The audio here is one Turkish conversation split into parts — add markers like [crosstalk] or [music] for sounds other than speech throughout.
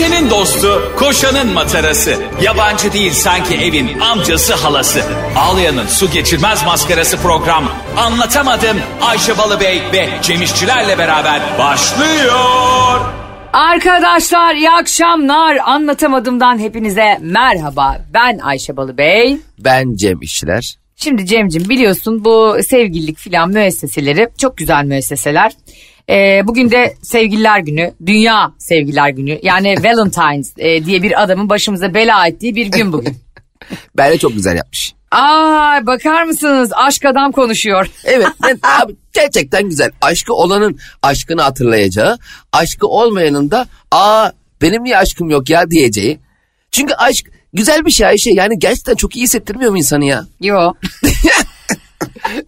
Ayşe'nin dostu, koşanın matarası. Yabancı değil sanki evin amcası halası. Ağlayan'ın su geçirmez maskarası program. Anlatamadım Ayşe Balıbey ve Cemişçilerle beraber başlıyor. Arkadaşlar iyi akşamlar. Anlatamadımdan hepinize merhaba. Ben Ayşe Balıbey. Ben Cem. Şimdi Cem'cim biliyorsun bu sevgililik filan müesseseleri çok güzel müesseseler. Ee, bugün de sevgililer günü, dünya sevgililer günü yani [laughs] Valentine's e, diye bir adamın başımıza bela ettiği bir gün bugün. [laughs] Bence çok güzel yapmış. Aa bakar mısınız aşk adam konuşuyor. [laughs] Evet ben, abi gerçekten güzel. Aşkı olanın aşkını hatırlayacağı, aşkı olmayanın da aa benim niye aşkım yok ya diyeceği. Çünkü aşk güzel bir şey Ayşe yani gerçekten çok iyi hissettirmiyor mu insanı ya? Yo.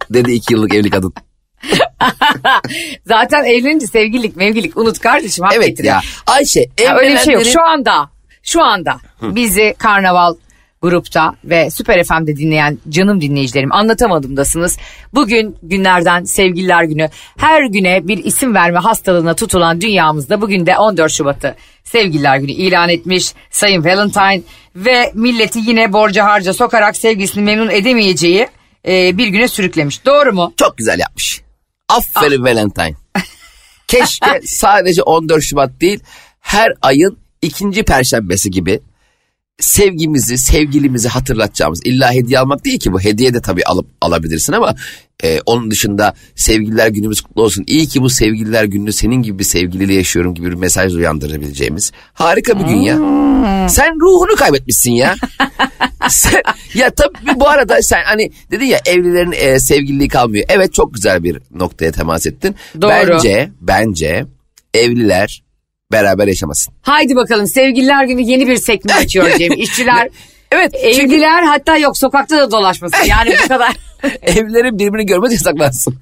Dedi iki yıllık evli kadın. [laughs] Zaten evlenince sevgililik mevgililik unut kardeşim. hak Evet getiriyor. ya Ayşe Ya öyle bir şey yok. evlenenlerin- Şu anda, şu anda bizi Karnaval grupta ve Süper FM'de dinleyen canım dinleyicilerim anlatamadımdasınız. Bugün günlerden sevgililer günü. Her güne bir isim verme hastalığına tutulan dünyamızda bugün de 14 Şubat'ı sevgililer günü ilan etmiş Sayın Valentine ve milleti yine borca harca sokarak sevgilisini memnun edemeyeceği e, bir güne sürüklemiş. Doğru mu? Çok güzel yapmış. Aferin Valentine. [laughs] Keşke sadece 14 Şubat değil her ayın ikinci perşembesi gibi sevgimizi, sevgilimizi hatırlatacağımız. İlla hediye almak değil ki bu. Hediye de tabii alıp alabilirsin ama e, onun dışında sevgililer günümüz kutlu olsun. İyi ki bu sevgililer gününü senin gibi bir sevgiliyle yaşıyorum gibi bir mesaj uyandırabileceğimiz. Harika bir gün ya. Sen ruhunu kaybetmişsin ya. [laughs] Sen- ya tabii bu arada sen hani dedin ya evlilerin e, sevgililiği kalmıyor. Evet çok güzel bir noktaya temas ettin. Doğru. Bence, bence evliler beraber yaşamasın. Haydi bakalım sevgililer günü yeni bir sekme açıyor [laughs] Cem. İşçiler Evet Evliler hatta yok sokakta da dolaşmasın yani bu [laughs] kadar. evlilerin birbirini görmez yasaklansın.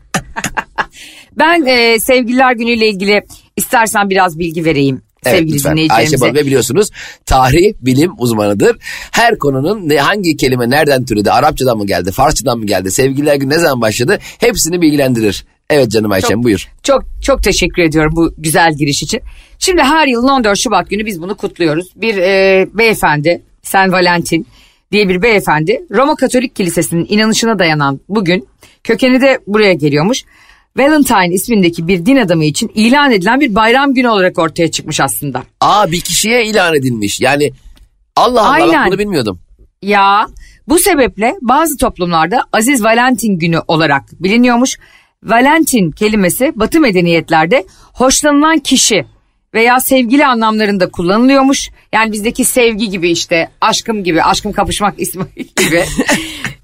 Ben e, sevgililer günüyle ilgili istersen biraz bilgi vereyim Evet, sevgili lütfen. dinleyicilerimize. Ayşe Balıbey biliyorsunuz tarih bilim uzmanıdır. Her konunun ne, hangi kelime nereden türedi, Arapçadan mı geldi, Farsçadan mı geldi, sevgililer günü ne zaman başladı hepsini bilgilendirir. Evet canım Ayşem buyur. Çok çok teşekkür ediyorum bu güzel giriş için. Şimdi her yılın 14 Şubat günü biz bunu kutluyoruz. Bir e, beyefendi San Valentin diye bir beyefendi Roma Katolik Kilisesi'nin inanışına dayanan bugün kökeni de buraya geliyormuş. Valentine ismindeki bir din adamı için ilan edilen bir bayram günü olarak ortaya çıkmış aslında. Aa bir kişiye ilan edilmiş. Yani Allah Allah Aynen. bak bunu bilmiyordum. Ya bu sebeple bazı toplumlarda Aziz Valentin günü olarak biliniyormuş. Valentin kelimesi Batı medeniyetlerde hoşlanılan kişi veya sevgili anlamlarında kullanılıyormuş. Yani bizdeki sevgi gibi işte aşkım gibi aşkım kapışmak [laughs] ismi gibi.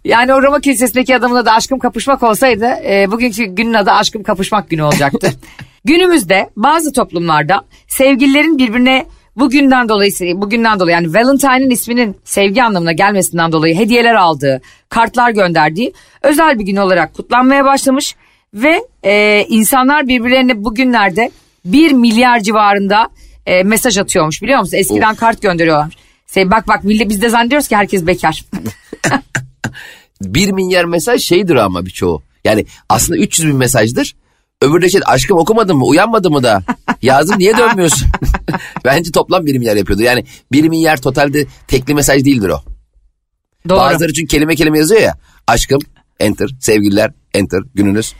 yani o Roma kilisesindeki adamın adı aşkım kapışmak olsaydı e, bugünkü günün adı aşkım kapışmak günü olacaktı. [laughs] Günümüzde bazı toplumlarda sevgililerin birbirine bugünden dolayı bugünden dolayı yani Valentine'in isminin sevgi anlamına gelmesinden dolayı hediyeler aldığı, kartlar gönderdiği özel bir gün olarak kutlanmaya başlamış ve e, insanlar birbirlerine bugünlerde 1 milyar civarında e, mesaj atıyormuş biliyor musun? Eskiden kart gönderiyorlar. Şey, bak bak biz de zannediyoruz ki herkes bekar. [laughs] Bir milyar mesaj şeydir ama birçoğu. Yani aslında 300 bin mesajdır. Öbürü de şey aşkım okumadın mı uyanmadın mı da yazdım niye dönmüyorsun? [laughs] Bence toplam 1 milyar yapıyordu. Yani 1 milyar totalde tekli mesaj değildir o. Doğru. Bazıları çünkü kelime kelime yazıyor ya. Aşkım enter sevgililer enter gününüz.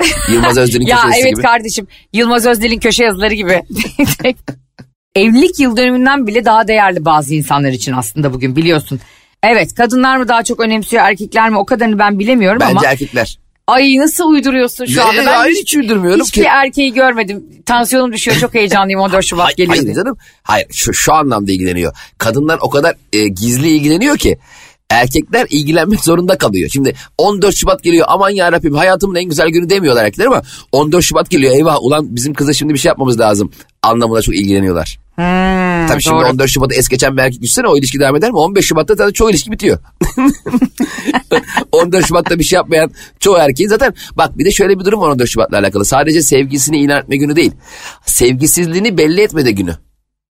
[laughs] Yılmaz Özdil'in Ya köşesi evet gibi. kardeşim Yılmaz Özdil'in köşe yazıları gibi. [laughs] Evlilik yıl dönümünden bile daha değerli bazı insanlar için aslında bugün biliyorsun. Evet kadınlar mı daha çok önemsiyor erkekler mi o kadarını ben bilemiyorum Bence ama erkekler. ay nasıl uyduruyorsun şu anda ben hayır, hiç, hiç uydurmuyorum hiçbir ki. erkeği görmedim tansiyonum düşüyor çok heyecanlıyım 14 Şubat geliyor hayır canım. Hayır şu, şu anlamda ilgileniyor. Kadınlar o kadar e, gizli ilgileniyor ki erkekler ilgilenmek zorunda kalıyor. Şimdi 14 Şubat geliyor aman ya Rabbim hayatımın en güzel günü demiyorlar erkekler ama 14 Şubat geliyor eyvah ulan bizim kıza şimdi bir şey yapmamız lazım anlamında çok ilgileniyorlar. Hmm, Tabii şimdi doğru. 14 Şubat'ı es geçen bir erkek düşsene o ilişki devam eder mi? 15 Şubat'ta zaten çoğu ilişki bitiyor. [laughs] 14 Şubat'ta bir şey yapmayan çoğu erkeğin zaten bak bir de şöyle bir durum var 14 Şubat'la alakalı. Sadece sevgisini ilan etme günü değil. Sevgisizliğini belli etme de günü.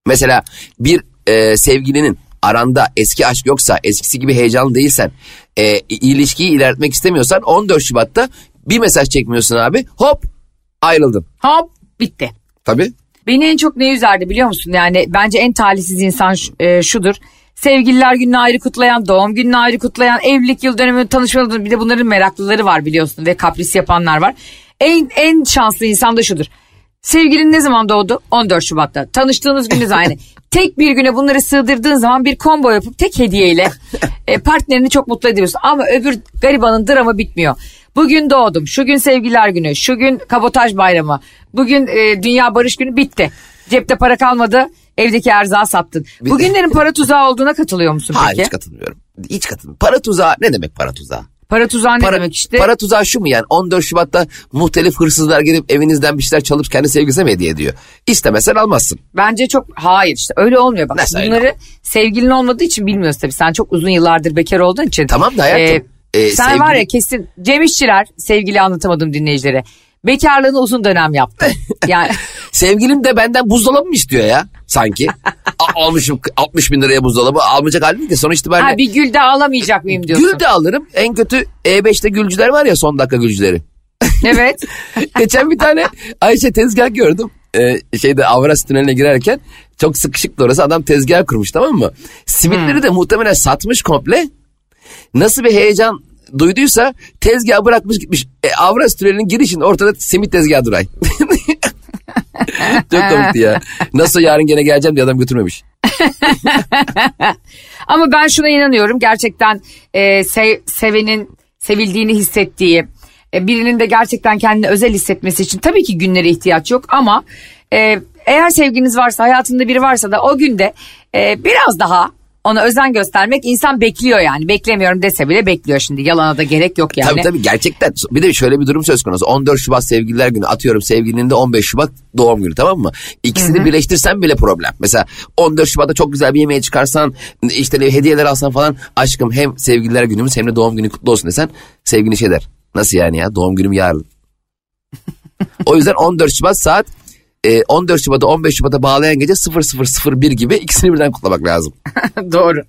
Mesela bir e, sevgilinin aranda eski aşk yoksa, eskisi gibi heyecanlı değilsen, e, ilişkiyi ilerletmek istemiyorsan 14 Şubat'ta bir mesaj çekmiyorsun abi. Hop ayrıldın. Hop bitti. Tabii. Beni en çok ne üzerdi biliyor musun? Yani bence en talihsiz insan e, şudur. Sevgililer gününü ayrı kutlayan, doğum gününü ayrı kutlayan, evlilik yıl dönümü, tanışma yıl dönümü, bir de bunların meraklıları var biliyorsun ve kapris yapanlar var. En en şanslı insan da şudur. Sevgilin ne zaman doğdu? 14 Şubat'ta. Tanıştığınız gün de aynı. [laughs] tek bir güne bunları sığdırdığın zaman bir combo yapıp tek hediyeyle [laughs] e, partnerini çok mutlu ediyorsun. Ama öbür garibanın dramı bitmiyor. Bugün doğdum, şu gün sevgililer günü, şu gün kabotaj bayramı, bugün e, dünya barış günü bitti. Cepte para kalmadı, evdeki erzağı sattın. Bugünlerin para tuzağı olduğuna katılıyor musun Hayır peki? hiç katılmıyorum. Hiç katılmıyorum. Para tuzağı ne demek para tuzağı? Para tuzağı ne Para, demek işte? para tuzağı şu mu yani 14 Şubat'ta muhtelif hırsızlar gelip evinizden bir şeyler çalıp kendi sevgilisine mi hediye ediyor? İstemesen almazsın. Bence çok hayır işte öyle olmuyor bak. Nasıl öyle Bunları sevgilin olmadığı için bilmiyoruz tabii. Sen çok uzun yıllardır bekar olduğun için. Tamam da hayatım, e, sen sevgili- var ya kesin Cem İşçiler sevgili anlatamadım dinleyicilere. Bekarlığını uzun dönem yaptı. [laughs] Yani Sevgilim de benden buzdolabı mı istiyor ya sanki? [laughs] Almışım 60 bin liraya buzdolabı almayacak halim ki sonuç itibariyle. ha, bir gül de alamayacak mıyım diyorsun. Gül de alırım. En kötü E5'te gülcüler var ya son dakika gülcüleri. Evet. [laughs] Geçen bir tane Ayşe tezgah gördüm. Ee, şeyde Avras tüneline girerken çok sıkışıktı orası. Adam tezgah kurmuş tamam mı? Simitleri de muhtemelen satmış komple. Nasıl bir heyecan duyduysa tezgahı bırakmış gitmiş. E, Avras tünelinin girişinde ortada simit tezgahı duray. [laughs] çok komikti ya. [laughs] Nasıl yarın gene geleceğim diye adam götürmemiş. [laughs] Ama ben şuna inanıyorum. Gerçekten e, sev- sevenin sevildiğini hissettiği, e, birinin de gerçekten kendini özel hissetmesi için tabii ki günlere ihtiyaç yok ama e, eğer sevginiz varsa, hayatında biri varsa da o günde e, biraz daha ona özen göstermek insan bekliyor yani. Beklemiyorum dese bile bekliyor şimdi. Yalana da gerek yok yani. Tabii tabii gerçekten. Bir de şöyle bir durum söz konusu. 14 Şubat sevgililer günü atıyorum sevgilinin de 15 Şubat doğum günü tamam mı? İkisini birleştirsen bile problem. Mesela 14 Şubat'ta çok güzel bir yemeğe çıkarsan işte hediyeler alsan falan aşkım hem sevgililer günümüz hem de doğum günü kutlu olsun desen sevgili şey der. Nasıl yani ya doğum günüm yarın. [laughs] o yüzden 14 Şubat saat e, 14 Şubat'a 15 Şubat'a bağlayan gece 0001 gibi ikisini birden kutlamak lazım. [laughs] Doğru.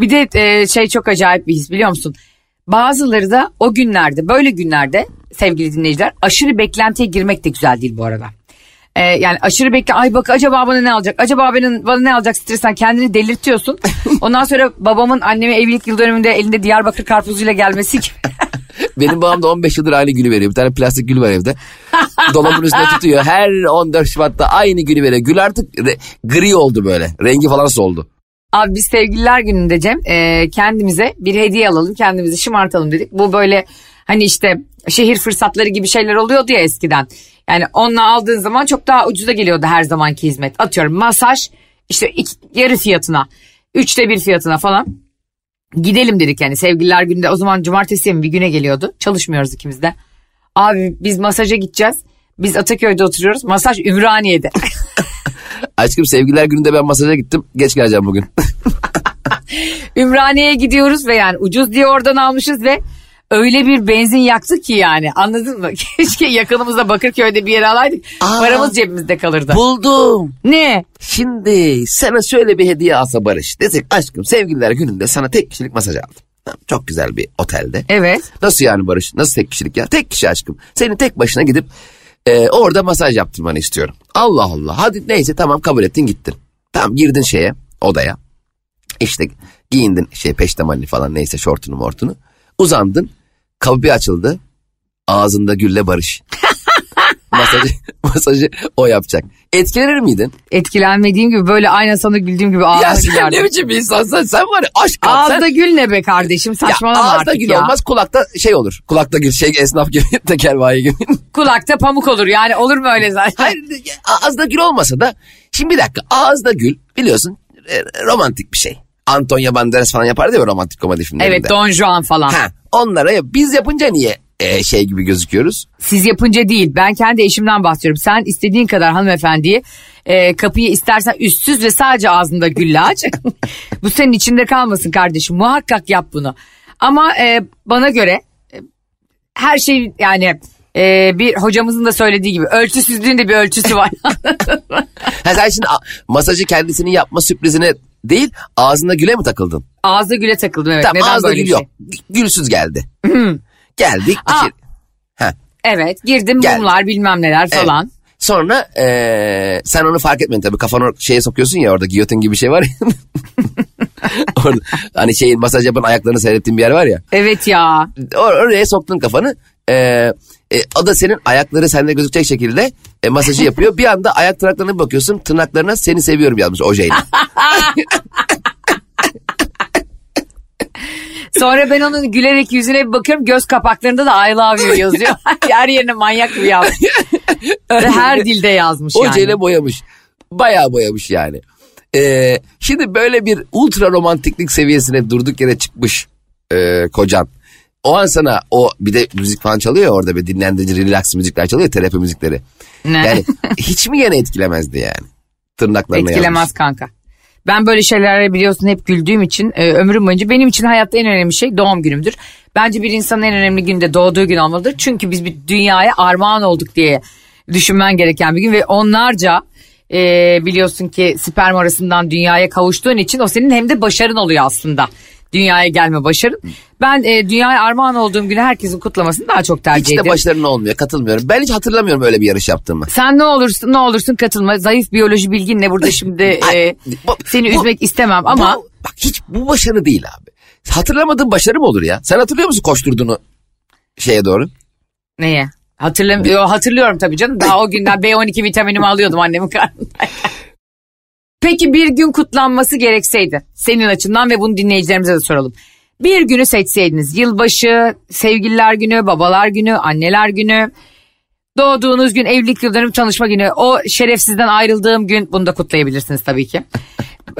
Bir de e, şey çok acayip bir his biliyor musun? Bazıları da o günlerde böyle günlerde sevgili dinleyiciler aşırı beklentiye girmek de güzel değil bu arada. E, yani aşırı bekle ay bak acaba bana ne alacak acaba benim bana ne alacak stresten kendini delirtiyorsun. [laughs] Ondan sonra babamın anneme evlilik yıl dönümünde elinde Diyarbakır karpuzuyla gelmesi gibi. Benim babam da 15 yıldır aynı gülü veriyor. Bir tane plastik gül var evde. Dolabın üstünde tutuyor. Her 14 Şubat'ta aynı gülü veriyor. Gül artık re- gri oldu böyle. Rengi falan soldu. Abi biz sevgililer gününde Cem e, kendimize bir hediye alalım kendimizi şımartalım dedik. Bu böyle hani işte şehir fırsatları gibi şeyler oluyordu ya eskiden. Yani onunla aldığın zaman çok daha ucuza geliyordu her zamanki hizmet. Atıyorum masaj işte iki, yarı fiyatına üçte bir fiyatına falan. Gidelim dedik yani sevgililer günde o zaman cumartesi mi bir güne geliyordu. Çalışmıyoruz ikimiz de. Abi biz masaja gideceğiz. Biz Ataköy'de oturuyoruz. Masaj Ümraniye'de. [laughs] Aşkım sevgililer gününde ben masaja gittim. Geç geleceğim bugün. [laughs] Ümraniye'ye gidiyoruz ve yani ucuz diye oradan almışız ve öyle bir benzin yaktık ki yani anladın mı? [laughs] Keşke yakınımızda Bakırköy'de bir yere alaydık. Aa. Paramız cebimizde kalırdı. Buldum. Ne? Şimdi sana şöyle bir hediye alsa Barış. Desek aşkım sevgililer gününde sana tek kişilik masaj aldım. Çok güzel bir otelde. Evet. Nasıl yani Barış? Nasıl tek kişilik ya? Tek kişi aşkım. Seni tek başına gidip e, orada masaj yaptırmanı istiyorum. Allah Allah. Hadi neyse tamam kabul ettin gittin. Tamam girdin şeye odaya. İşte giyindin şey peştemalli falan neyse şortunu mortunu. Uzandın. Kapı bir açıldı. Ağzında gülle Barış. [laughs] masajı, masajı o yapacak. Etkilenir miydin? Etkilenmediğim gibi böyle aynen sana güldüğüm gibi ya ağzına sen ne gülerdim. biçim bir insansın? Sen var ya aşk sen- Ağızda gül ne be kardeşim ya saçmalama ağızda artık gül ya. olmaz kulakta şey olur. Kulakta gül şey esnaf gibi [laughs] tekervayi gibi. Kulakta pamuk olur yani olur mu öyle zaten? Hayır ağızda gül olmasa da şimdi bir dakika ağızda gül biliyorsun e, romantik bir şey. Antonio Banderas falan yapardı ya romantik komedi filmlerinde. Evet Don Juan falan. Ha, onlara ya, biz yapınca niye e, şey gibi gözüküyoruz? Siz yapınca değil ben kendi eşimden bahsediyorum. Sen istediğin kadar hanımefendiyi e, kapıyı istersen üstsüz ve sadece ağzında gülle aç. [laughs] Bu senin içinde kalmasın kardeşim muhakkak yap bunu. Ama e, bana göre e, her şey yani e, bir hocamızın da söylediği gibi ölçüsüzlüğün de bir ölçüsü var. [laughs] Ha, sen şimdi masajı kendisinin yapma sürprizine değil ağzında güle mi takıldın? Ağızda güle takıldım evet. Tamam Neden ağızda böyle gül şey? yok. Gülsüz geldi. Geldik. Aa. Ha. Evet girdim Gel. mumlar bilmem neler Evet. falan. Sonra eee, sen onu fark etmiyorsun tabii kafanı şeye sokuyorsun ya orada giyotin gibi bir şey var ya. [laughs] orada, hani şeyin masaj yapan ayaklarını seyrettiğin bir yer var ya. Evet ya. Or- oraya soktun kafanı. Eee, e, o da senin ayakları sende gözükecek şekilde e, masajı yapıyor. Bir anda ayak tırnaklarına bir bakıyorsun tırnaklarına seni seviyorum yazmış ojeyle. [laughs] Sonra ben onun gülerek yüzüne bir bakıyorum. Göz kapaklarında da I love you yazıyor. [laughs] [laughs] Her yerine manyak gibi yazmış. Ve her dilde yazmış yani. Ojeyle boyamış. Bayağı boyamış yani. Ee, şimdi böyle bir ultra romantiklik seviyesine durduk yere çıkmış e, kocan. O an sana o bir de müzik falan çalıyor ya orada bir dinlendirici relax müzikler çalıyor terapi müzikleri. Ne? Yani hiç mi gene etkilemezdi yani? Tırnaklarına Etkilemez yazmış. kanka. Ben böyle şeylere biliyorsun hep güldüğüm için e, ömrüm boyunca benim için hayatta en önemli şey doğum günümdür. Bence bir insanın en önemli günü de doğduğu gün olmalıdır. Çünkü biz bir dünyaya armağan olduk diye düşünmen gereken bir gün ve onlarca e, biliyorsun ki sperm arasından dünyaya kavuştuğun için o senin hem de başarın oluyor aslında. Dünyaya gelme başarın. Ben e, dünyaya armağan olduğum günü herkesin kutlamasını daha çok tercih Hiç de başarılı olmuyor katılmıyorum. Ben hiç hatırlamıyorum öyle bir yarış yaptığımı. Sen ne olursun ne olursun katılma. Zayıf biyoloji bilginle burada şimdi [laughs] e, bu- seni bu- üzmek istemem ama Bu- bak hiç bu başarı değil abi. Hatırlamadığın başarı mı olur ya? Sen hatırlıyor musun koşturduğunu şeye doğru? neye? Hatırlamıyorum. Hatırlıyorum tabii canım. Daha o günden B12 vitaminimi alıyordum annemin karnındayken. Peki bir gün kutlanması gerekseydi senin açından ve bunu dinleyicilerimize de soralım. Bir günü seçseydiniz yılbaşı, sevgililer günü, babalar günü, anneler günü, doğduğunuz gün, evlilik yıldönüm tanışma günü, o şerefsizden ayrıldığım gün bunu da kutlayabilirsiniz tabii ki.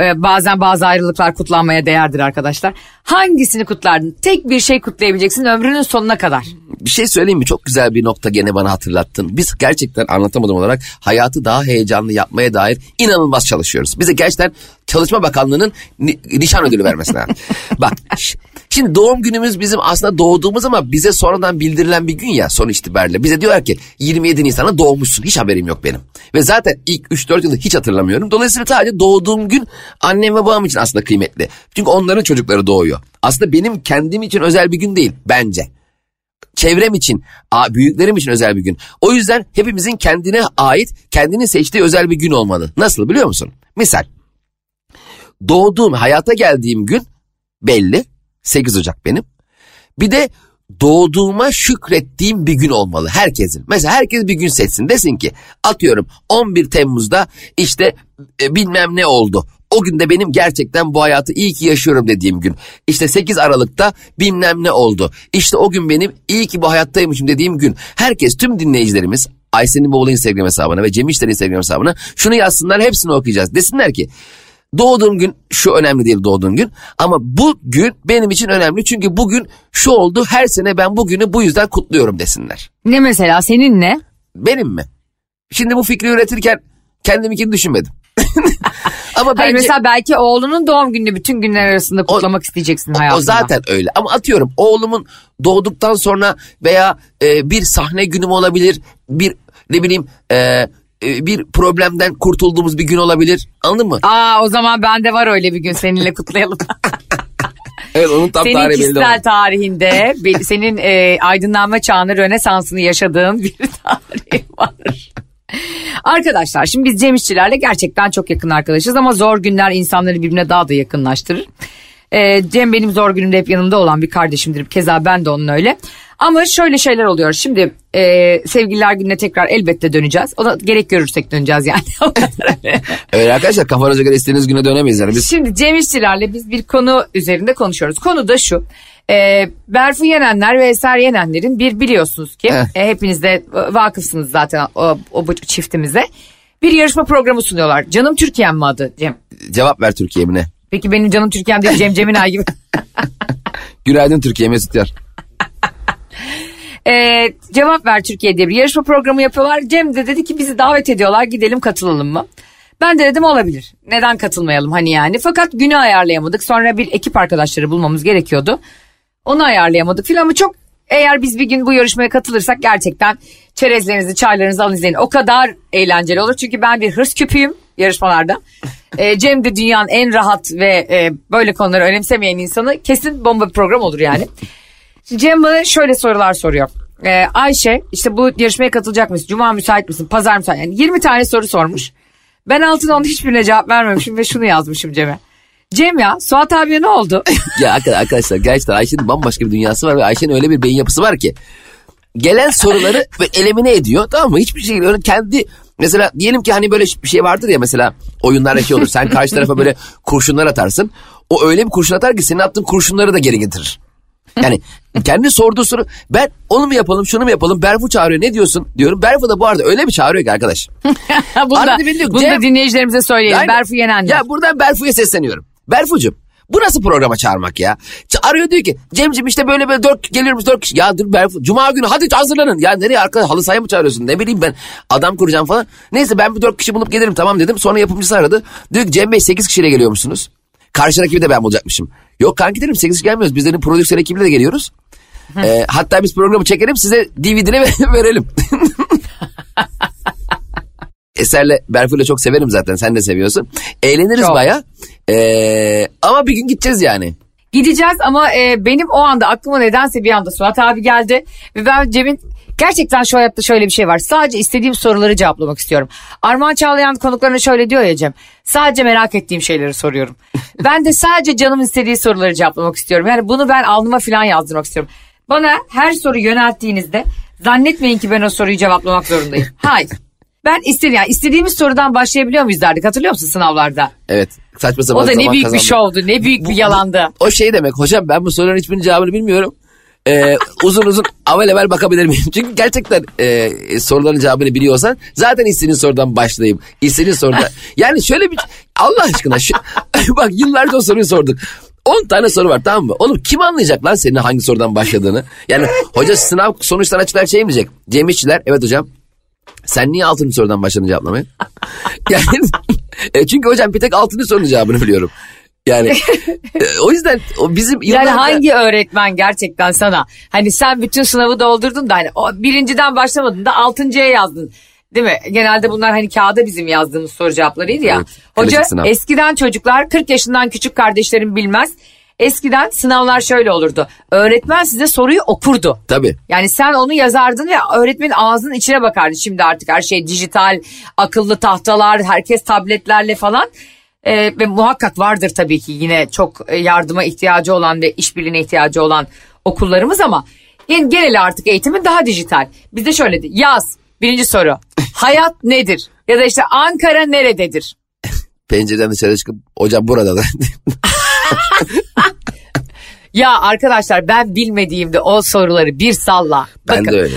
Ee, bazen bazı ayrılıklar kutlanmaya değerdir arkadaşlar. Hangisini kutlardın? Tek bir şey kutlayabileceksin ömrünün sonuna kadar. Bir şey söyleyeyim mi? Çok güzel bir nokta gene bana hatırlattın. Biz gerçekten anlatamadım olarak hayatı daha heyecanlı yapmaya dair inanılmaz çalışıyoruz. Bize gerçekten Çalışma Bakanlığı'nın ni- nişan ödülü vermesi lazım. [laughs] Bak şimdi doğum günümüz bizim aslında doğduğumuz ama bize sonradan bildirilen bir gün ya son itibariyle. Bize diyorlar ki 27 Nisan'a doğmuşsun. Hiç haberim yok benim. Ve zaten ilk 3-4 yılı hiç hatırlamıyorum. Dolayısıyla sadece doğduğum gün annem ve babam için aslında kıymetli. Çünkü onların çocukları doğuyor. Aslında benim kendim için özel bir gün değil bence çevrem için, büyüklerim için özel bir gün. O yüzden hepimizin kendine ait, kendini seçtiği özel bir gün olmalı. Nasıl biliyor musun? Misal, doğduğum, hayata geldiğim gün belli. 8 Ocak benim. Bir de doğduğuma şükrettiğim bir gün olmalı herkesin. Mesela herkes bir gün seçsin desin ki atıyorum 11 Temmuz'da işte e, bilmem ne oldu. O günde benim gerçekten bu hayatı iyi ki yaşıyorum dediğim gün. İşte 8 Aralık'ta bilmem ne oldu. İşte o gün benim iyi ki bu hayattaymışım dediğim gün. Herkes tüm dinleyicilerimiz Ayşe'nin Boğulu Instagram hesabına ve Cem İşler'in Instagram hesabına şunu yazsınlar hepsini okuyacağız. Desinler ki Doğduğum gün şu önemli değil doğduğum gün ama bu gün benim için önemli çünkü bugün şu oldu her sene ben bugünü bu yüzden kutluyorum desinler. Ne mesela senin ne? Benim mi? Şimdi bu fikri üretirken kendiminkini düşünmedim. [laughs] ama Hayır, bence mesela belki oğlunun doğum gününü bütün günler arasında kutlamak isteyeceksin o, hayatında. o zaten öyle ama atıyorum oğlumun doğduktan sonra veya e, bir sahne günüm olabilir bir ne bileyim e, e, bir problemden kurtulduğumuz bir gün olabilir anladın mı? Aa o zaman bende var öyle bir gün seninle kutlayalım. [laughs] Evet onun tam senin tarihi belli kişisel olmadı. tarihinde senin e, aydınlanma çağını rönesansını yaşadığın bir [laughs] tarih var. Arkadaşlar şimdi biz Cem İşçilerle gerçekten çok yakın arkadaşız ama zor günler insanları birbirine daha da yakınlaştırır. E, Cem benim zor günümde hep yanımda olan bir kardeşimdir. Keza ben de onun öyle. Ama şöyle şeyler oluyor. Şimdi e, sevgililer gününe tekrar elbette döneceğiz. O da gerek görürsek döneceğiz yani. [laughs] Öyle. Arkadaşlar kafanıza göre istediğiniz güne dönemeyiz yani biz. Şimdi Cem İşçilerle biz bir konu üzerinde konuşuyoruz. Konu da şu. E, Berfu Yenenler ve Eser Yenenler'in bir biliyorsunuz ki e, hepiniz de vakıfsınız zaten o, o bu çiftimize. Bir yarışma programı sunuyorlar. Canım Türkiye'm mi adı Cem? Cevap ver Türkiye mi ne? Peki benim canım Türkiye'm değil Cem Ceminay [laughs] gibi. Günaydın Türkiye Mesut Yar. E, cevap ver Türkiye diye bir yarışma programı yapıyorlar. Cem de dedi ki bizi davet ediyorlar gidelim katılalım mı? Ben de dedim olabilir. Neden katılmayalım hani yani. Fakat günü ayarlayamadık. Sonra bir ekip arkadaşları bulmamız gerekiyordu. Onu ayarlayamadık filan ama çok eğer biz bir gün bu yarışmaya katılırsak gerçekten çerezlerinizi, çaylarınızı alın izleyin. O kadar eğlenceli olur. Çünkü ben bir hırs küpüyüm yarışmalarda. E, Cem de dünyanın en rahat ve e, böyle konuları önemsemeyen insanı kesin bomba bir program olur yani. Cem bana şöyle sorular soruyor. Ee, Ayşe işte bu yarışmaya katılacak mısın? Cuma müsait misin? Pazar müsait Yani 20 tane soru sormuş. Ben altına onun hiçbirine cevap vermemişim ve şunu yazmışım Cem'e. Cem ya Suat abiye ne oldu? Ya arka- arkadaşlar gerçekten Ayşe'nin bambaşka bir dünyası var ve Ayşe'nin öyle bir beyin yapısı var ki gelen soruları ve elimine ediyor tamam mı? Hiçbir şey öyle kendi mesela diyelim ki hani böyle bir şey vardır ya mesela oyunlarda şey olur sen karşı tarafa böyle kurşunlar atarsın. O öyle bir kurşun atar ki senin attığın kurşunları da geri getirir. Yani kendi sorduğu soru ben onu mu yapalım şunu mu yapalım Berfu çağırıyor ne diyorsun diyorum. Berfu da bu arada öyle bir çağırıyor ki arkadaş. [laughs] bunu da, diyor, bunu da dinleyicilerimize söyleyelim. Yani- Berfu Yenenler. Ya buradan Berfu'ya sesleniyorum. Berfu'cum bu nasıl programa çağırmak ya? Arıyor diyor ki Cem'cim işte böyle böyle dört geliyoruz dört kişi. Ya dur Berfu Cuma günü hadi hazırlanın. Ya nereye arkadaş halı sahaya mı çağırıyorsun? Ne bileyim ben adam kuracağım falan. Neyse ben bir dört kişi bulup gelirim tamam dedim. Sonra yapımcısı aradı. Diyor ki Cem Bey sekiz kişiyle geliyormuşsunuz. Karşı rakibi de ben bulacakmışım. Yok kanki dedim sekiz kişi gelmiyoruz. Biz dedim prodüksiyon ekibiyle de geliyoruz. Ee, hatta biz programı çekelim size DVD'ne [laughs] verelim. [laughs] Eser'le Berfu'yla çok severim zaten sen de seviyorsun. Eğleniriz Çok. baya. Ee, ama bir gün gideceğiz yani. Gideceğiz ama e, benim o anda aklıma nedense bir anda Suat abi geldi. Ve ben Cem'in gerçekten şu hayatta şöyle bir şey var. Sadece istediğim soruları cevaplamak istiyorum. Armağan Çağlayan konuklarına şöyle diyor ya Cem. Sadece merak ettiğim şeyleri soruyorum. [laughs] ben de sadece canım istediği soruları cevaplamak istiyorum. Yani bunu ben alnıma falan yazdırmak istiyorum. Bana her soru yönelttiğinizde zannetmeyin ki ben o soruyu cevaplamak zorundayım. [laughs] Hayır. Ben istediğim, yani istediğimiz sorudan başlayabiliyor muyuz derdik hatırlıyor musun sınavlarda? Evet saçma sapan O da ne büyük bir kazandık. şovdu ne büyük bir yalandı. O şey demek hocam ben bu soruların hiçbirinin cevabını bilmiyorum. Ee, uzun uzun avel evvel bakabilir miyim? [laughs] Çünkü gerçekten e, soruların cevabını biliyorsan zaten istediğin sorudan başlayayım. İstediğin soruda. [laughs] Yani şöyle bir Allah aşkına şu, [laughs] bak yıllarca o soruyu sorduk. 10 tane soru var tamam mı? Oğlum kim anlayacak lan senin hangi sorudan başladığını? Yani hoca sınav sonuçlarını açıklar şey mi diyecek? Cem İşçiler evet hocam sen niye altıncı sorudan başladın cevaplamaya? yani e, çünkü hocam bir tek altıncı sorunun cevabını biliyorum. Yani [laughs] e, o yüzden o bizim Yani yıllarca- hangi öğretmen gerçekten sana hani sen bütün sınavı doldurdun da hani o birinciden başlamadın da altıncıya yazdın. Değil mi? Genelde bunlar hani kağıda bizim yazdığımız soru cevaplarıydı ya. Evet, Hoca sınav. eskiden çocuklar 40 yaşından küçük kardeşlerim bilmez. Eskiden sınavlar şöyle olurdu. Öğretmen size soruyu okurdu. Tabii. Yani sen onu yazardın ve öğretmenin ağzının içine bakardı. Şimdi artık her şey dijital, akıllı tahtalar, herkes tabletlerle falan. Ee, ve muhakkak vardır tabii ki yine çok e, yardıma ihtiyacı olan ve işbirliğine ihtiyacı olan okullarımız ama yani genel artık eğitimin daha dijital. Bizde şöyle de yaz birinci soru. [laughs] Hayat nedir? Ya da işte Ankara nerededir? Pencereden dışarı çıkıp hocam burada da. [laughs] Ya arkadaşlar ben bilmediğimde o soruları bir salla. ben Bakın, de öyle.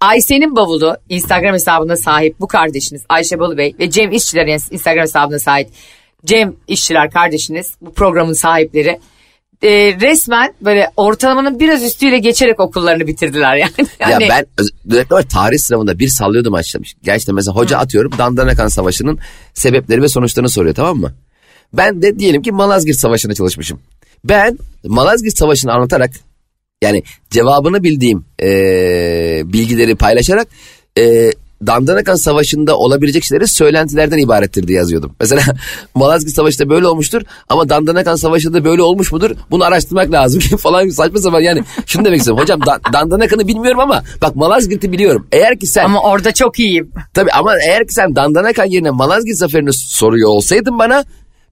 Ayşe'nin bavulu Instagram hesabına sahip bu kardeşiniz Ayşe Balıbey ve Cem İşçilerin Instagram hesabına sahip Cem İşçiler kardeşiniz bu programın sahipleri e, resmen böyle ortalamanın biraz üstüyle geçerek okullarını bitirdiler yani. [laughs] Yani Ya ben öz- özellikle var tarih sınavında bir sallıyordum açlamış. Gerçekten mesela hoca atıyorum Dandanakan Savaşı'nın sebepleri ve sonuçlarını soruyor tamam mı? Ben de diyelim ki Malazgirt Savaşı'na çalışmışım. Ben Malazgirt Savaşı'nı anlatarak yani cevabını bildiğim eee, bilgileri paylaşarak eee Dandanakan Savaşı'nda olabilecek şeyleri söylentilerden ibarettir diye yazıyordum. Mesela [laughs] Malazgirt Savaşı'nda böyle olmuştur ama Dandanakan Savaşı'nda böyle olmuş mudur? Bunu araştırmak lazım [laughs] falan saçma sapan yani şunu demek istiyorum. Hocam Da- Dandanakan'ı bilmiyorum ama bak Malazgirt'i biliyorum. Eğer ki sen ama orada çok iyiyim. tabii ama eğer ki sen Dandanakan yerine Malazgirt Zaferi'ni soruyor olsaydın bana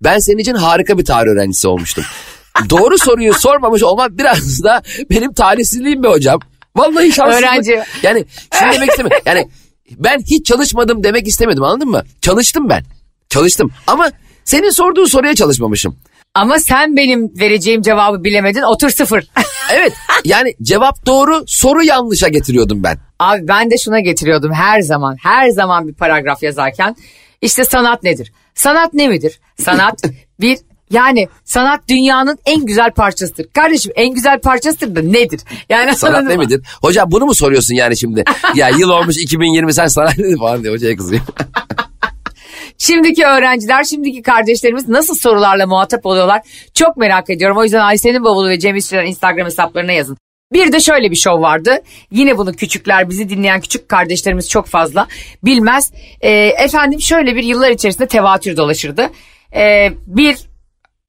ben senin için harika bir tarih öğrencisi olmuştum. [laughs] Doğru soruyu sormamış olmak biraz da benim talihsizliğim be hocam. Vallahi şanssızlık. Öğrenci. Yani şunu demek istemiyorum. Yani ben hiç çalışmadım demek istemedim anladın mı? Çalıştım ben. Çalıştım ama senin sorduğun soruya çalışmamışım. Ama sen benim vereceğim cevabı bilemedin otur sıfır. [laughs] Evet yani cevap doğru soru yanlışa getiriyordum ben. Abi ben de şuna getiriyordum her zaman her zaman bir paragraf yazarken işte sanat nedir? Sanat ne midir? Sanat [laughs] bir yani sanat dünyanın en güzel parçasıdır. Kardeşim en güzel parçasıdır da nedir? Yani Sanat ne midir? Hocam bunu mu soruyorsun yani şimdi? ya yıl olmuş 2020 sen sanat nedir falan diye hocaya kızıyor. [laughs] Şimdiki öğrenciler, şimdiki kardeşlerimiz nasıl sorularla muhatap oluyorlar? Çok merak ediyorum. O yüzden Ayşe'nin bavulu ve Cem İşçilerin Instagram hesaplarına yazın. Bir de şöyle bir şov vardı. Yine bunu küçükler, bizi dinleyen küçük kardeşlerimiz çok fazla bilmez. Ee, efendim şöyle bir yıllar içerisinde tevatür dolaşırdı. Ee, bir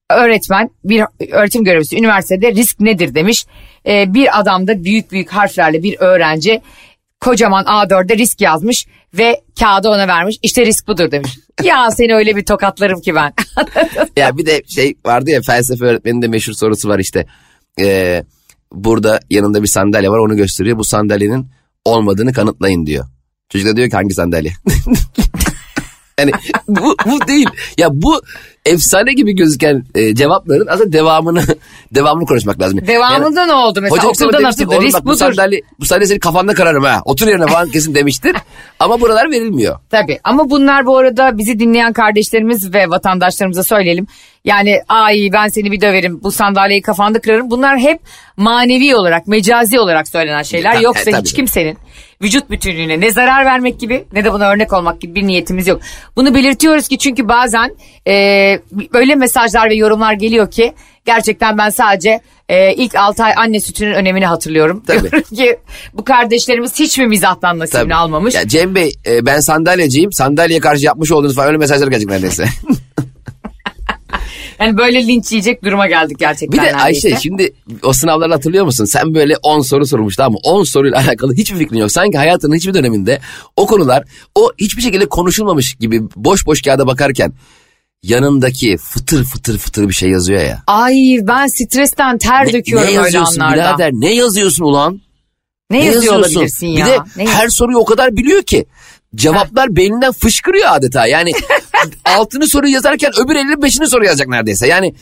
öğretmen, bir öğretim görevlisi üniversitede risk nedir demiş. Ee, bir adam da büyük büyük harflerle bir öğrenci kocaman A4'de risk yazmış ve kağıdı ona vermiş. İşte risk budur demiş. [laughs] ya seni öyle bir tokatlarım ki ben. Ya bir de şey vardı ya felsefe öğretmeninin de meşhur sorusu var işte. Ee, burada yanında bir sandalye var onu gösteriyor. Bu sandalyenin olmadığını kanıtlayın diyor. Çocuk da diyor ki hangi sandalye? [laughs] yani bu, bu değil. Ya bu efsane gibi gözüken e, cevapların aslında devamını [laughs] devamını konuşmak lazım. Devamında ne oldu mesela? Hoca Okulda demişti, nasıldı? "Oğlum Risk bak bu sandalye, bu sandalye senin kafanda kararım ha. Otur yerine falan kesin demiştir. Ama buralar verilmiyor. Tabii ama bunlar bu arada bizi dinleyen kardeşlerimiz ve vatandaşlarımıza söyleyelim. Yani ay ben seni bir döverim bu sandalyeyi kafanda kırarım. Bunlar hep manevi olarak mecazi olarak söylenen şeyler. Ta- Yoksa e, tabii. hiç kimsenin vücut bütünlüğüne ne zarar vermek gibi ne de buna örnek olmak gibi bir niyetimiz yok. Bunu belirtiyoruz ki çünkü bazen e, öyle mesajlar ve yorumlar geliyor ki gerçekten ben sadece e, ilk 6 ay anne sütünün önemini hatırlıyorum. Tabii. Diyorum [laughs] ki bu kardeşlerimiz hiç mi mizahtan nasibini Tabii. almamış? Ya Cem Bey e, ben sandalyeciyim. Sandalyeye karşı yapmış olduğunuz falan öyle mesajlar gelecek neredeyse. [laughs] Yani böyle linç yiyecek duruma geldik gerçekten. bir de neredeyse. Ayşe şimdi o sınavları hatırlıyor musun? Sen böyle 10 soru sormuş tamam mı? 10 soruyla [laughs] alakalı hiçbir fikrin yok. Sanki hayatının hiçbir döneminde o konular o hiçbir şekilde konuşulmamış gibi boş boş kağıda bakarken yanındaki fıtır fıtır fıtır bir şey yazıyor ya. Ay ben stresten ter döküyorum ne öyle yazıyorsun anlarda. birader? Ne yazıyorsun ulan? Ne, yazıyor olabilirsin ya? Bir de Ne her soruyu o kadar biliyor ki. Cevaplar beyninden fışkırıyor adeta. Yani [laughs] altını soru yazarken öbür elinin beşini soru yazacak neredeyse. Yani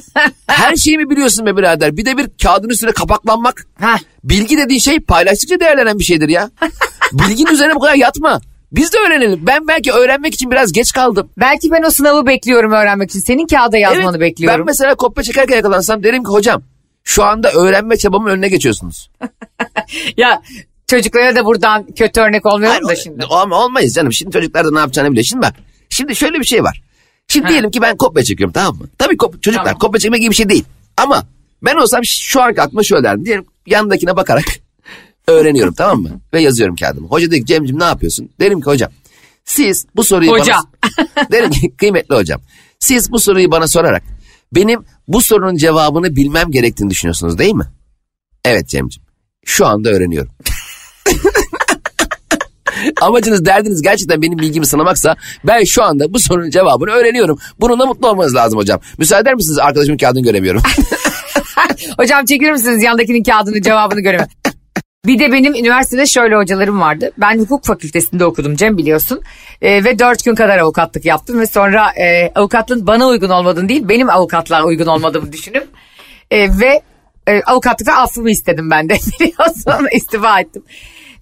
[laughs] her şeyi mi biliyorsun be birader? Bir de bir kağıdın üstüne kapaklanmak. Heh. Bilgi dediğin şey paylaştıkça değerlenen bir şeydir ya. [laughs] Bilginin üzerine bu kadar yatma. Biz de öğrenelim. Ben belki öğrenmek için biraz geç kaldım. Belki ben o sınavı bekliyorum öğrenmek için. Senin kağıda yazmanı Evet, bekliyorum. Ben mesela kopya çekerken yakalansam derim ki hocam şu anda öğrenme çabamın önüne geçiyorsunuz. [laughs] Ya çocuklara da buradan kötü örnek olmayalım da şimdi. Ama olmayız canım. Şimdi çocuklar da ne yapacağını biliyor. Şimdi bak. Şimdi şöyle bir şey var. Şimdi Ha. diyelim ki ben kopya çekiyorum tamam mı? Tabii kop- çocuklar Tamam. kopya çekmek gibi bir şey değil. Ama ben olsam şu anki aklıma şöyle derdim. Diyelim yanındakine bakarak [laughs] öğreniyorum tamam mı? Ve yazıyorum kağıdımı. Hoca dedi ki Cem'ciğim ne yapıyorsun? Derim ki hocam siz bu soruyu Hoca. bana... [laughs] derim ki kıymetli hocam. Siz bu soruyu bana sorarak benim bu sorunun cevabını bilmem gerektiğini düşünüyorsunuz değil mi? Evet Cem'ciğim. Şu anda öğreniyorum. [laughs] [laughs] Amacınız derdiniz gerçekten benim bilgimi sınamaksa ben şu anda bu sorunun cevabını öğreniyorum. Bununla mutlu olmanız lazım hocam. Müsaade eder misiniz arkadaşımın kağıdını göremiyorum. [laughs] Hocam çekilir misiniz yandakinin kağıdını cevabını göremem. Bir de benim üniversitede şöyle hocalarım vardı. Ben hukuk fakültesinde okudum Cem biliyorsun. Ee, ve dört gün kadar avukatlık yaptım. Ve sonra e, avukatlığın bana uygun olmadığını değil benim avukatlığa uygun olmadığımı düşünüp. e, ve e, avukatlıkta affımı istedim ben de. [laughs] Biliyorsun istifa ettim.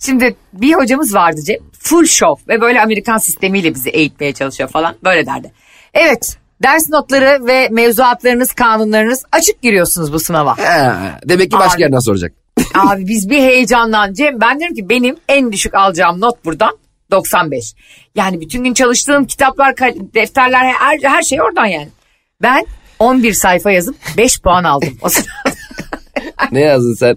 Şimdi bir hocamız vardı Cem. Full show ve böyle Amerikan sistemiyle bizi eğitmeye çalışıyor falan. Böyle derdi. Evet ders notları ve mevzuatlarınız, kanunlarınız açık giriyorsunuz bu sınava. He, Demek ki başka Abi. yerden soracak. [laughs] Abi biz bir heyecanlan Cem ben diyorum ki benim en düşük alacağım not buradan 95. Yani bütün gün çalıştığım kitaplar, defterler her, her şey oradan yani. Ben 11 sayfa yazıp 5 puan aldım. O sırada. Ne yazdın sen?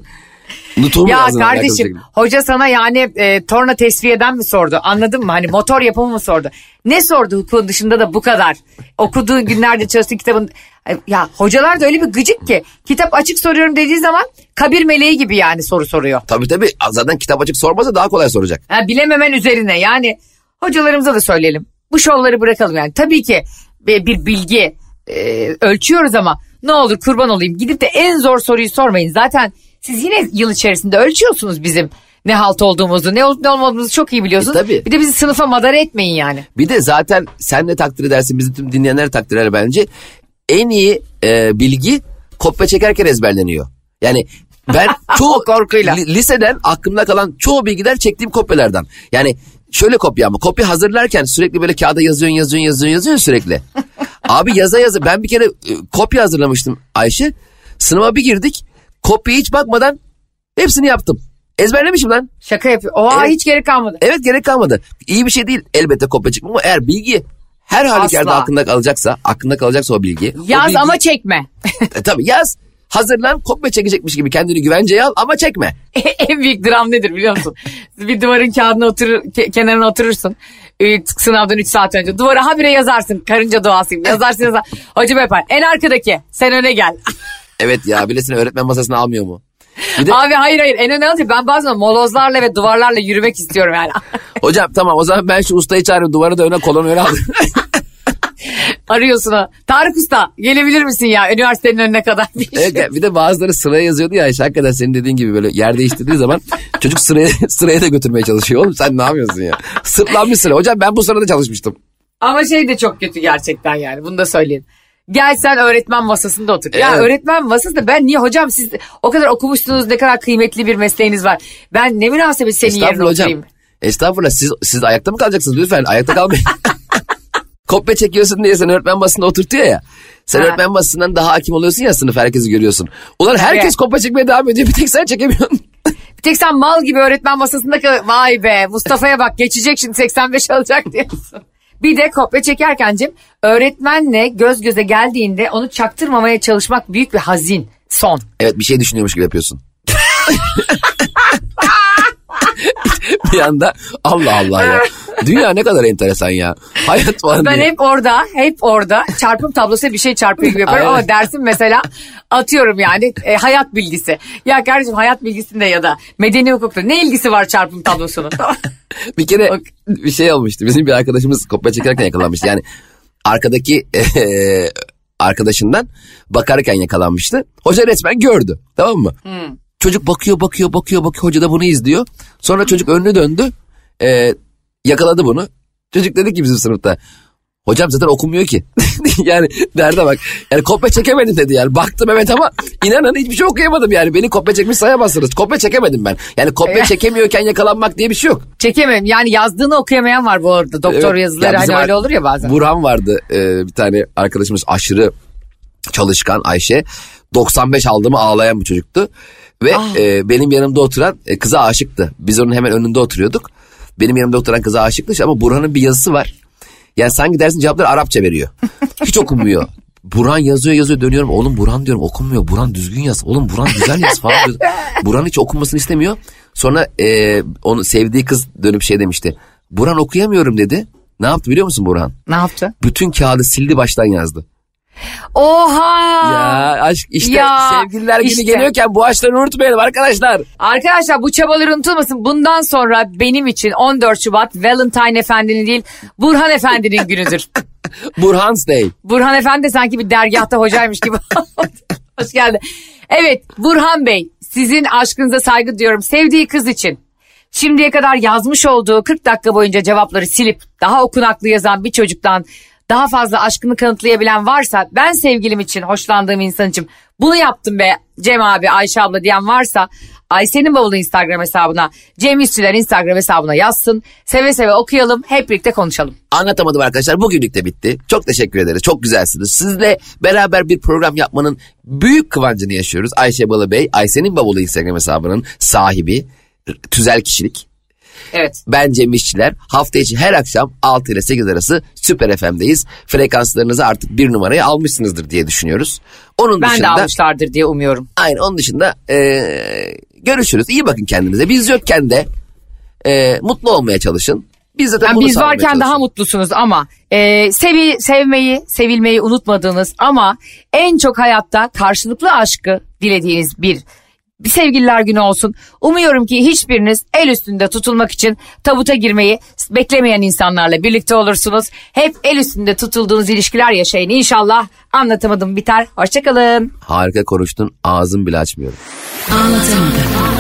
Nutuğu mu ya kardeşim hoca sana yani e, torna tesviyeden mi sordu anladın mı? Hani motor yapımı mı sordu? Ne sordu hukukun dışında da bu kadar? Okuduğu günlerde çalıştığı kitabın... E, Ya hocalar da öyle bir gıcık ki kitap açık soruyorum dediği zaman kabir meleği gibi yani soru soruyor. Tabii tabii zaten kitap açık sormasa daha kolay soracak. Ha, bilememen üzerine yani hocalarımıza da söyleyelim. Bu şovları bırakalım yani. Tabii ki bir, bir bilgi e, ölçüyoruz ama ne olur kurban olayım gidip de en zor soruyu sormayın. Zaten siz yine yıl içerisinde ölçüyorsunuz bizim ne halt olduğumuzu ne olup ne olmadığımızı çok iyi biliyorsunuz. E, tabii. Bir de bizi sınıfa madara etmeyin yani. Bir de zaten sen de takdir edersin bizim tüm dinleyenler takdir eder bence. En iyi e, bilgi kopya çekerken ezberleniyor. Yani ben [laughs] çoğu korkuyla. li- liseden aklımda kalan çoğu bilgiler çektiğim kopyalardan. Yani şöyle kopya ama kopya hazırlarken sürekli böyle kağıda yazıyorsun yazıyorsun yazıyorsun yazıyorsun sürekli. [laughs] Abi yaza yaza ben bir kere e, kopya hazırlamıştım Ayşe. Sınıfa bir girdik kopyaya hiç bakmadan hepsini yaptım. Ezberlemişim lan. Şaka yapıyor. Oha Evet. hiç gerek kalmadı. Evet gerek kalmadı. İyi bir şey değil elbette kopya çekmek ama eğer bilgi her halükarda Asla. aklında kalacaksa, aklında kalacaksa o bilgi. o Yaz bilgi- ama çekme. [laughs] E, tabii yaz. Hazırlan kopya çekecekmiş gibi kendini güvenceye al ama çekme. [laughs] en büyük dram nedir biliyor musun? [laughs] bir duvarın kağıdına oturur, ke- kenarına oturursun. Sınavdan 3 saat önce. Duvara habire yazarsın. Karınca duasıyım. Yazarsın yazarsın. Hocam yapar. En arkadaki. Sen öne gel. Evet ya bilesine öğretmen masasına almıyor mu? Bir de Abi hayır hayır. En öne alınca ben bazen molozlarla ve duvarlarla yürümek istiyorum yani. [laughs] hocam tamam o zaman ben şu ustayı çağırayım duvarı da öne kolonu öne aldım. [laughs] Arıyorsun ha. Tarık Usta gelebilir misin ya üniversitenin önüne kadar? Bir [laughs] şey. Evet, bir de bazıları sıraya yazıyordu ya işte hakikaten senin dediğin gibi böyle yer değiştirdiği zaman çocuk sıraya, sıraya da götürmeye çalışıyor. Oğlum sen ne yapıyorsun ya? Sırtlanmış sıra. Hocam ben bu sırada çalışmıştım. Ama şey de çok kötü gerçekten yani bunu da söyleyeyim. Gel sen öğretmen masasında otur. Ya Evet. öğretmen masasında ben niye hocam siz o kadar okumuşsunuz ne kadar kıymetli bir mesleğiniz var. Ben ne münasebet senin yerine hocam. oturayım. Estağfurullah siz, siz ayakta mı kalacaksınız lütfen ayakta kalmayın. [laughs] Kopya çekiyorsun diye sen öğretmen masasında oturtuyor ya. Sen Ha. öğretmen masasından daha hakim oluyorsun ya sınıf herkesi görüyorsun. Ulan herkes Evet. kopya çekmeye devam ediyor bir tek sen çekemiyorsun. [laughs] Bir tek sen mal gibi öğretmen masasında kal- vay be Mustafa'ya bak geçecek şimdi 85 alacak diyorsun. Bir de kopya çekerkencim öğretmenle göz göze geldiğinde onu çaktırmamaya çalışmak büyük bir hazin. Son. evet bir şey düşünüyormuş gibi yapıyorsun. [laughs] [laughs] bir anda Allah Allah ya. Dünya ne kadar enteresan ya. Hayat falan Ben diye. hep orada, hep orada çarpım tablosuna bir şey çarpıyor gibi yaparım ama dersim mesela atıyorum yani e, hayat bilgisi. Ya kardeşim hayat bilgisinde ya da medeni hukukta ne ilgisi var çarpım tablosunun? [laughs] Bir kere bir şey olmuştu. Bizim bir arkadaşımız kopya çekerken yakalanmıştı. Yani arkadaki eee, arkadaşından bakarken yakalanmıştı. Hoca resmen gördü. Tamam mı? Çocuk bakıyor bakıyor bakıyor bakıyor. Hoca da bunu izliyor. Sonra çocuk önünü döndü. Eee, yakaladı bunu. Çocuk dedi ki bizim sınıfta. Hocam zaten okumuyor ki. [laughs] yani derde bak. Yani kopya çekemedim dedi yani. Baktım evet ama inanın hiçbir şey okuyamadım yani. Beni kopya çekmiş sayamazsınız. Kopya çekemedim ben. Yani kopya çekemiyorken yakalanmak diye bir şey yok. Çekemem yani yazdığını okuyamayan var bu arada. Doktor Evet. yazıları Ya hani öyle olur ya bazen. Burhan vardı e, bir tane arkadaşımız aşırı çalışkan Ayşe. 95 aldı mı ağlayan bir çocuktu. Ve Ah. e, benim yanımda oturan e, kıza aşıktı. Biz onun hemen önünde oturuyorduk. Benim yanımda oturan kıza aşıktı ama Burhan'ın bir yazısı var. Yani sanki dersin cevapları Arapça veriyor. Hiç okumuyor. [laughs] Burhan yazıyor yazıyor dönüyorum. Oğlum Burhan diyorum okunmuyor. Burhan düzgün yaz. Oğlum Burhan güzel yaz falan diyor. Burhan hiç okunmasını istemiyor. Sonra e, onu sevdiği kız dönüp şey demişti. Burhan okuyamıyorum dedi. Ne yaptı biliyor musun Burhan? Ne yaptı? Bütün kağıdı sildi baştan yazdı. Oha! Ya aşk işte Ya, sevgililer günü işte. geliyorken bu aşkları unutmayalım arkadaşlar. Arkadaşlar bu çabalar unutulmasın. Bundan sonra benim için 14 Şubat Valentine Efendi'nin değil Burhan Efendi'nin [laughs] günüdür. Burhan's Day. Burhan Efendi sanki bir dergahta hocaymış gibi. [laughs] Hoş geldin. Evet Burhan Bey sizin aşkınıza saygı duyuyorum. Sevdiği kız için şimdiye kadar yazmış olduğu 40 dakika boyunca cevapları silip daha okunaklı yazan bir çocuktan daha fazla aşkını kanıtlayabilen varsa ben sevgilim için hoşlandığım insan için bunu yaptım be Cem abi Ayşe abla diyen varsa Ayşe'nin bavulu Instagram hesabına Cem İşçiler Instagram hesabına yazsın. Seve seve okuyalım hep birlikte konuşalım. Anlatamadım arkadaşlar bugünlük de bitti. Çok teşekkür ederiz. Çok güzelsiniz. Sizle beraber bir program yapmanın büyük kıvancını yaşıyoruz. Ayşe Balıbey, Ayşe'nin bavulu Instagram hesabının sahibi, tüzel kişilik. Evet. Ben Cem İşçiler. Hafta içi her akşam 6 ile 8 arası Süper FM'deyiz. Frekanslarınızı artık bir numaraya almışsınızdır diye düşünüyoruz. Onun Ben de dışında... almışlardır diye umuyorum. Aynen onun dışında eee, görüşürüz. İyi bakın kendinize. Biz yokken de eee, mutlu olmaya çalışın. Biz zaten Yani bunu biz varken daha mutlusunuz ama e, sevi, sevmeyi, sevilmeyi unutmadığınız ama en çok hayatta karşılıklı aşkı dilediğiniz bir bir sevgililer günü olsun. Umuyorum ki hiçbiriniz el üstünde tutulmak için tabuta girmeyi beklemeyen insanlarla birlikte olursunuz. Hep el üstünde tutulduğunuz ilişkiler yaşayın inşallah. Anlatamadım biter. Hoşçakalın. Harika konuştun. Ağzım bile açmıyorum. Anlatamadım.